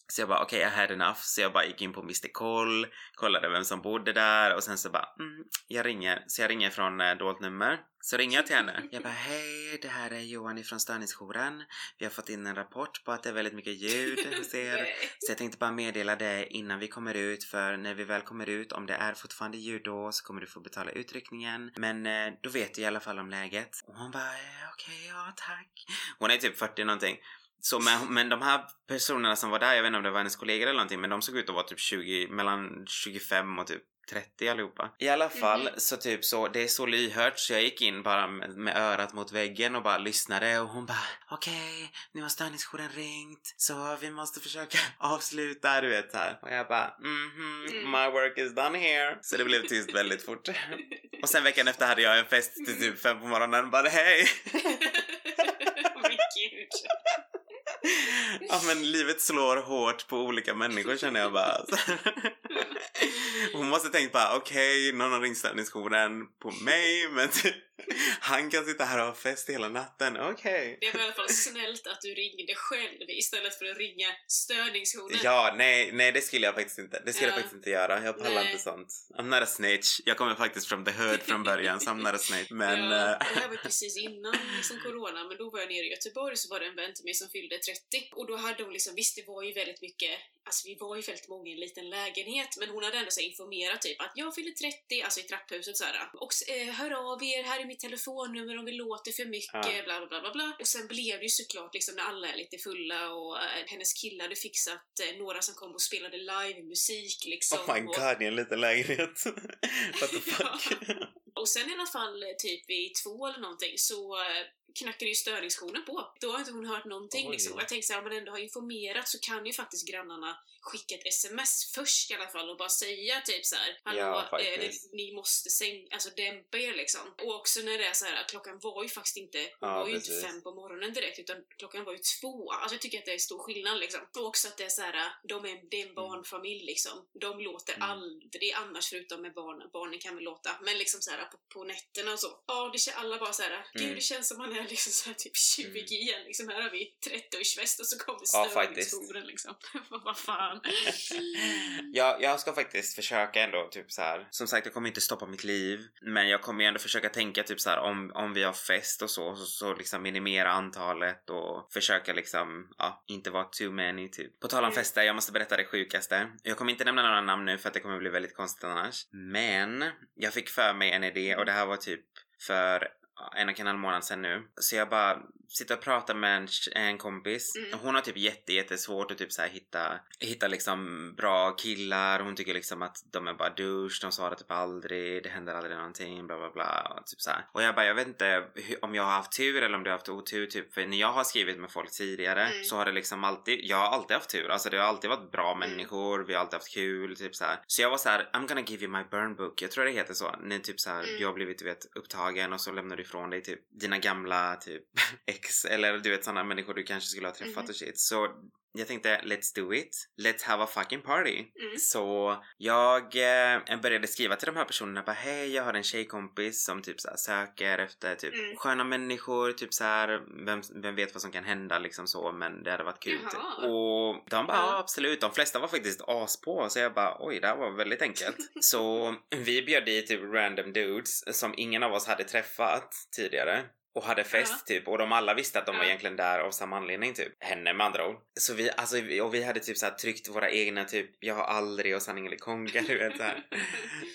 så jag bara okej, I had enough. Så jag bara gick in på Mr Koll, kollade vem som bodde där och sen så bara mm, jag ringer. Så jag ringer från eh, dolt nummer. Så ringer jag till henne. Jag bara hej, det här är Johan ifrån störningsjouren. Vi har fått in en rapport på att det är väldigt mycket ljud hos er. Så jag tänkte bara meddela det innan vi kommer ut för när vi väl kommer ut, om det är fortfarande ljud då så kommer du få betala utryckningen. Men eh, då vet du i alla fall om läget. Och hon bara eh, okej, ja tack. Hon är typ 40 någonting. Så men, men de här personerna som var där, jag vet inte om det var hennes kollegor eller någonting, men de såg ut att vara typ 20, mellan 25 och typ 30 allihopa. I alla fall Mhm. så typ så, det är så lyhört så jag gick in bara med, med örat mot väggen och bara lyssnade och hon bara okej, nu har störningsjouren ringt så vi måste försöka avsluta, du vet här. Och jag bara mhm, Mm. my work is done here. Så det blev tyst väldigt fort. Och sen veckan efter hade jag en fest till typ fem på morgonen bara hej! Men gud. Ja men livet slår hårt på olika människor känner jag bara. Hon måste tänkt bara okej, någon har ringt störningsjouren på mig men han kan sitta här och ha fest hela natten, okej. Det var i alla fall snällt att du ringde själv istället för att ringa störningsjouren. Ja, nej, nej det skulle jag faktiskt inte. Det skulle jag Ja. faktiskt inte göra. Jag pallar inte sånt. I'm not a snitch. Jag kommer faktiskt från the hood från början, så I'm not a snitch. Men... ja, eh, det här var precis innan liksom, corona, men då var jag nere i Göteborg så var det en vän till mig som fyllde 30. Och då hade hon liksom, visst det var ju väldigt mycket, alltså vi var ju väldigt många i en liten lägenhet, men hon hade ändå så här informerat typ att jag fyller 30, alltså i trapphuset så här. Och eh, hör av er, här är mitt telefonnummer om det låter för mycket, Ja. bla bla bla bla bla. Och sen blev det ju såklart liksom när alla är lite fulla och eh, hennes kille hade fixat eh, några som kom och spelade livemusik liksom. Oh my och, god, i en liten lägenhet. What the fuck? Och sen i alla fall eh, typ vid två eller någonting så eh, knackade ju störningsjouren på. Då har inte hon hört någonting Oj. liksom. Och jag tänkte såhär, om man ändå har informerat så kan ju faktiskt grannarna skicka ett sms först i alla fall och bara säga typ så här, Hallå, Ja, eh, ni, måste sänka, alltså dämpa er liksom. Och också när det är så här, att klockan var ju faktiskt inte, Ja, var ju precis. inte fem på morgonen direkt utan klockan var ju två. Alltså jag tycker att det är stor skillnad liksom. Och också att det är så här, de är, det är en barnfamilj liksom. De låter Mm. aldrig annars förutom med barnen. Barnen kan väl låta, men liksom så här på, på nätterna och så. Ja, det känns alla bara så här. Gud, Mm. det känns som man är liksom så här typ 20 Mm. igen. Liksom här har vi 30-årsfest och så kommer Ja, faktiskt. störningsjouren liksom. Vad fan. Ja, jag ska faktiskt försöka ändå typ så här. Som sagt, jag kommer inte stoppa mitt liv. Men jag kommer ju ändå försöka tänka typ så här om, om vi har fest och så, så, så liksom minimera antalet och försöka liksom, ja, inte vara too many typ. På tal om Mm. fester, jag måste berätta det sjukaste. Jag kommer inte nämna några namn nu för att det kommer bli väldigt konstigt annars. Men jag fick för mig en idé och det här var typ för en och en halv månad sedan nu. Så jag bara sitter och pratar med en, en kompis. Mm. Hon har typ jätte, jättesvårt att typ så hitta, hitta liksom bra killar. Hon tycker liksom att de är bara douche, de svarar typ aldrig, det händer aldrig någonting, bla bla bla. Och, typ så här. och jag bara, jag vet inte om jag har haft tur eller om du har haft otur typ. För när jag har skrivit med folk tidigare Mm. så har det liksom alltid, jag har alltid haft tur. Alltså det har alltid varit bra Mm. människor, vi har alltid haft kul, typ så här. Så jag var så här, I'm gonna give you my burn book. Jag tror det heter så. När typ så här, Mm. du har blivit du vet upptagen och så lämnar du ifrån dig typ dina gamla typ ex eller du vet sådana människor du kanske skulle ha träffat Mhm. och shit. Så jag tänkte let's do it. Let's have a fucking party. Mm. Så jag eh, började skriva till de här personerna bara hej jag har en tjejkompis som typ så här, söker efter typ Mm. sköna människor, typ så här vem, vem vet vad som kan hända liksom så men det hade varit kul. Jaha. Och de bara ja absolut, de flesta var faktiskt as på så jag bara oj det här var väldigt enkelt. så vi bjöd dit typ random dudes som ingen av oss hade träffat tidigare. Och hade fest typ och de alla visste att de var Ja. egentligen där av samma anledning typ. Henne med andra ord. Så vi, alltså, och vi hade typ så här tryckt våra egna typ jag har aldrig och sanning eller konka du vet så här.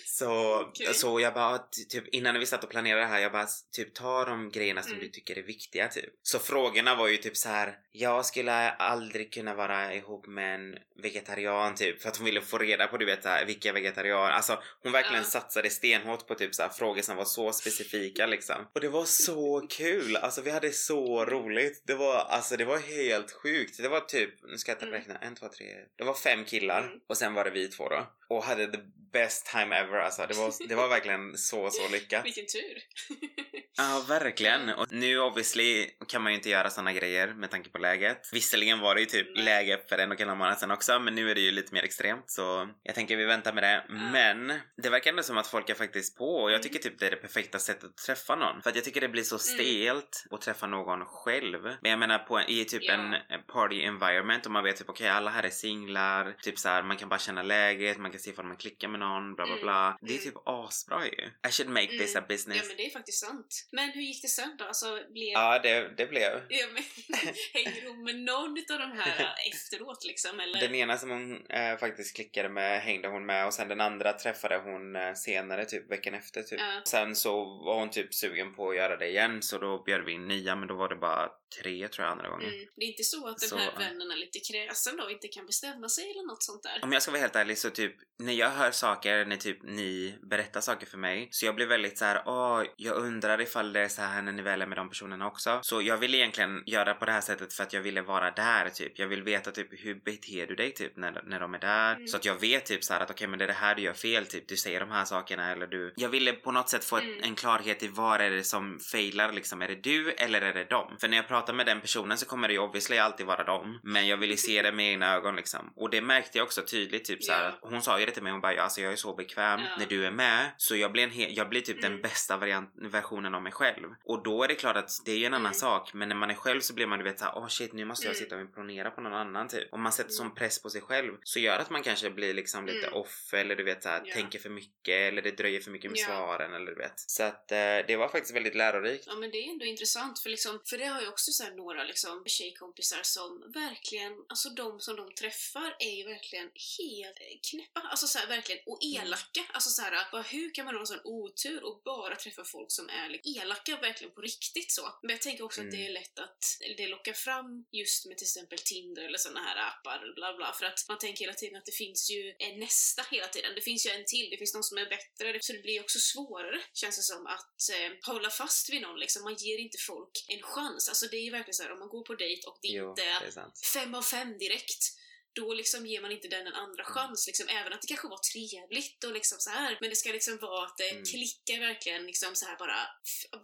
Så, Okej. så jag bara, ty- typ innan vi satt och planerade det här, jag bara typ ta de grejerna som Mm. du tycker är viktiga typ. Så frågorna var ju typ så här. jag skulle aldrig kunna vara ihop med en vegetarian typ för att hon ville få reda på du vet så här, vilka vegetarianer, alltså hon verkligen Ja. satsade stenhårt på typ så här, frågor som var så specifika liksom. Och det var så kul, alltså vi hade så roligt. Det var, alltså det var helt sjukt. Det var typ, nu ska jag ta Mm. räkna, en, två, tre, det var fem killar Mm. och sen var det vi två då. Och hade the best time ever alltså. Det var, det var verkligen så, så lyckat. Vilken tur. Ja, verkligen. Och nu obviously kan man ju inte göra såna grejer med tanke på läget. Visserligen var det ju typ läge för en och en halv månad sedan också, men nu är det ju lite mer extremt så jag tänker vi väntar med det. Ja. Men det verkar ändå som att folk är faktiskt på och jag Mm. tycker typ det är det perfekta sättet att träffa någon. För att jag tycker det blir så stelt att träffa någon själv. Men jag menar på, i typ Ja. en party environment och man vet typ okej alla här är singlar, typ så här, man kan bara känna läget, man kan se ifall man klickar med någon, bla bla Mm. bla. Det är Mm. typ asbra ju. I should make this a Mm. business. Ja men det är faktiskt sant. Men hur gick det sen då? Alltså blev... Ja, det, det blev. Ja, men, hänger hon med någon av de här efteråt liksom eller? Den ena som hon eh, faktiskt klickade med hängde hon med och sen den andra träffade hon eh, senare, typ veckan efter typ. Ja. Sen så var hon typ sugen på att göra det igen så då bjöd vi in nia men då var det bara tre tror jag andra gången. Mm. Det är inte så att den Så, här är lite kräsen då och inte kan bestämma sig eller något sånt där? Om jag ska vara helt ärlig så typ när jag hör saker, när typ ni berättar saker för mig så jag blir väldigt så här, åh, jag undrar ifall det är så här när ni väl är med de personerna också. Så jag vill egentligen göra på det här sättet för att jag ville vara där typ. Jag vill veta typ hur beter du dig typ när, när de är där. Mm. Så att jag vet typ så här att okej men det är det här du gör fel typ. Du säger de här sakerna eller du. Jag ville på något sätt få Mm. en klarhet i vad är det som failar liksom. Är det du eller är det dem? För när jag pratar med den personen så kommer det ju obviously alltid vara dem. Men jag vill ju se det med egna ögon liksom. Och det märkte jag också tydligt typ så här att hon sa ju det till mig, hon bara ja, alltså jag är så bekväm Ja. när du är med. Så jag blir, en he- jag blir typ den Mm. bästa variant- versionen av mig själv. Och då är det klart att det är ju en annan Mm. sak. Men när man är själv så blir man du vet såhär, åh shit nu måste jag Mm. sitta och imponera på någon annan typ. Om man sätter Mm. sån press på sig själv så gör att man kanske blir liksom lite Mm. off eller du vet såhär, Ja. tänker för mycket eller det dröjer för mycket med Ja. svaren eller du vet. Så att eh, det var faktiskt väldigt lärorikt. Ja men det är ändå intressant för liksom, för det har ju också så här några liksom tjejkompisar som verkligen, alltså de som de träffar är ju verkligen helt knäppa, alltså så här, verkligen, och Mm. elaka. Alltså så här, bara, hur kan man ha en sån otur och bara träffa folk som är liksom, elaka verkligen på riktigt så? Men jag tänker också att det Mm. är lätt att det lockar fram just med till exempel Tinder eller såna här appar, bla bla, för att man tänker hela tiden att det finns ju en nästa hela tiden. Det finns ju en till, det finns någon som är bättre, så det blir också svårare, känns det som, att eh, hålla fast vid någon liksom. Man ger inte folk en chans. Alltså det är ju verkligen så här, om man går på dejt och det Jo, inte är fem av fem direkt, då liksom ger man inte den en andra Mm. chans, liksom, även att det kanske var trevligt och liksom så här. Men det ska liksom vara att det Mm. klickar verkligen liksom så här bara,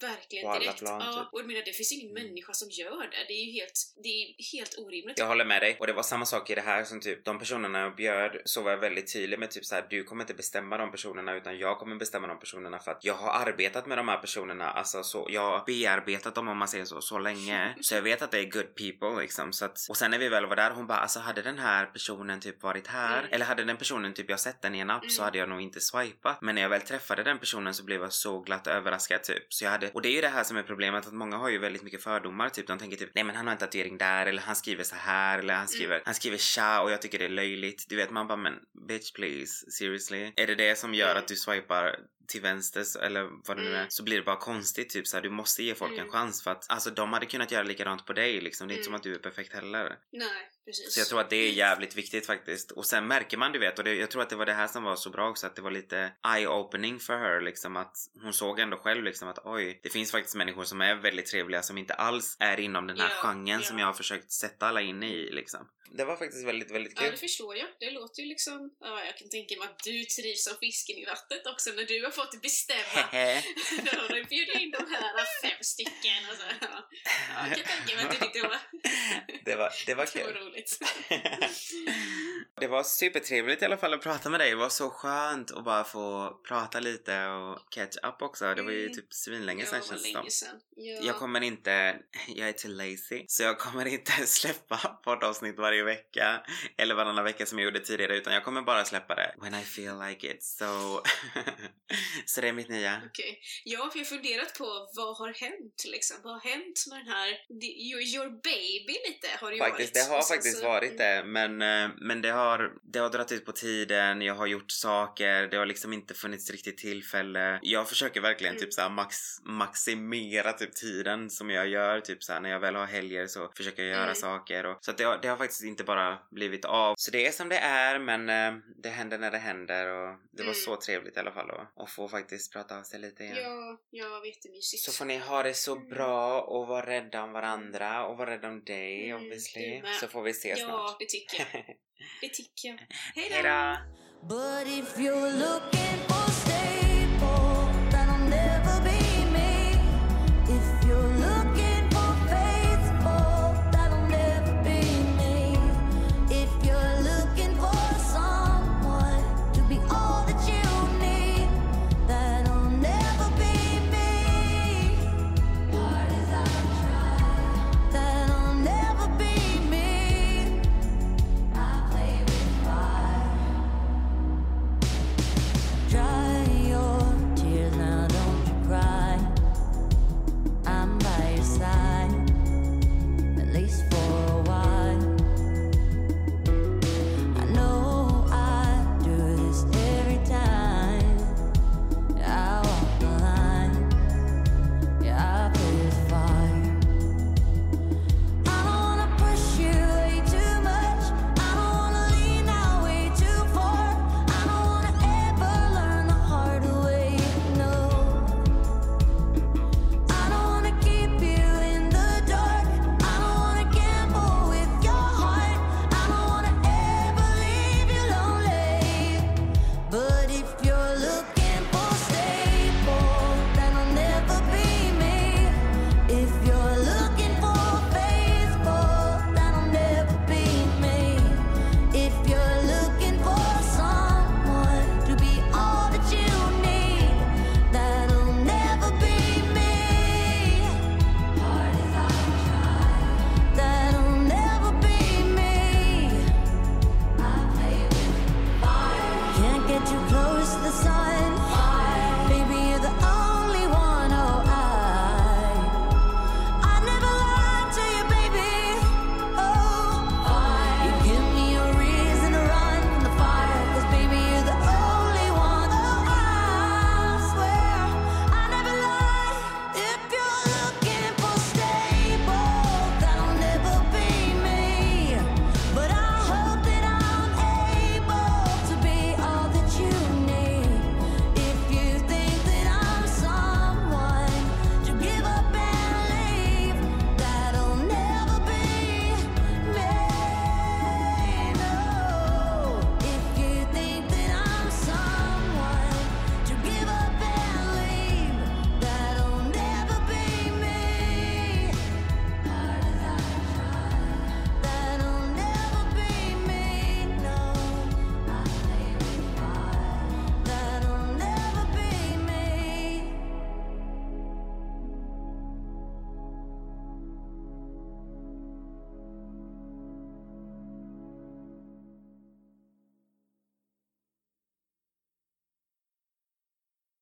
verkligen På direkt. plan, ja, typ. och jag menar, det finns ingen Mm. människa som gör det. Det är ju helt, det är helt orimligt. Jag håller med dig och det var samma sak i det här som typ de personerna jag bjöd så var jag väldigt tydlig med typ så här: du kommer inte bestämma de personerna utan jag kommer bestämma de personerna för att jag har arbetat med de här personerna alltså så jag har bearbetat dem om man säger så så länge så jag vet att det är good people liksom så att och sen när vi väl var där hon bara alltså hade den här personen typ varit här. Mm. eller hade den personen typ jag sett den i en app så Mm. hade jag nog inte swipat. Men när jag väl träffade den personen så blev jag så glatt överraskad typ. Så jag hade och det är ju det här som är problemet att många har ju väldigt mycket fördomar. Typ de tänker typ nej men han har en tatuering där. Eller han skriver så här. Eller han skriver han skriver tja. Och jag tycker det är löjligt. Du vet man bara men bitch please. Seriously. Är det det som gör Mm. att du swipar till vänster så- eller vad det nu är Mm. så blir det bara konstigt typ så här, du måste ge folk en Mm. chans för att alltså de hade kunnat göra likadant på dig liksom. Det är inte som Mm. att du är perfekt heller. Nej, precis. så jag tror att det är jävligt viktigt faktiskt. Och sen märker man du vet, och det, jag tror att det var det här som var så bra också, att det var lite eye-opening för her liksom att hon såg ändå själv liksom att oj, det finns faktiskt människor som är väldigt trevliga som inte alls är inom den här Ja, genren som ja. jag har försökt sätta alla in i liksom. Det var faktiskt väldigt, väldigt Ja, kul. det förstår jag. Det låter ju liksom... Ja, jag kan tänka mig att du trivs som fisken i vattnet också när du har fått bestämma. Hehe. Då har bjudit in de här fem stycken och så. Ja, jag kan tänka mig att du tyckte det var det var Det var kul. Roligt. det var supertrevligt i alla fall att prata med dig. Det var så skönt att bara få prata lite och catch up också. Det var ju Mm. typ svinlänge sedan känns det som. Ja. Jag kommer inte, jag är too lazy, så jag kommer inte släppa poddavsnitt varje vecka eller varannan vecka som jag gjorde tidigare utan jag kommer bara släppa det when I feel like it. So, så det är mitt nya. Okej. Ja, för jag har funderat på vad har hänt liksom? Vad har hänt med den här your, baby lite har det ju Faktiskt, varit. det har faktiskt varit det men, eh, men det har, det har dragit ut på tiden, jag har gjort saker, det har liksom inte funnits riktigt tillfälle. Jag försöker verkligen Mm. typ såhär max, maximera typ tiden som jag gör, typ såhär när jag väl har helger så försöker jag göra Mm. saker och så att det har, det har faktiskt inte bara blivit av. Så det är som det är men eh, det händer när det händer och det var Mm. så trevligt i alla fall att, få faktiskt prata av sig lite igen. Ja, ja, vad jättemysigt. Så får ni ha det så Mm. bra och vara rädda om varandra och vara rädda om dig Mm, obviously. Så får vi ses Ja, snart. det tycker jag. Det tycker jag. Hej Hej då!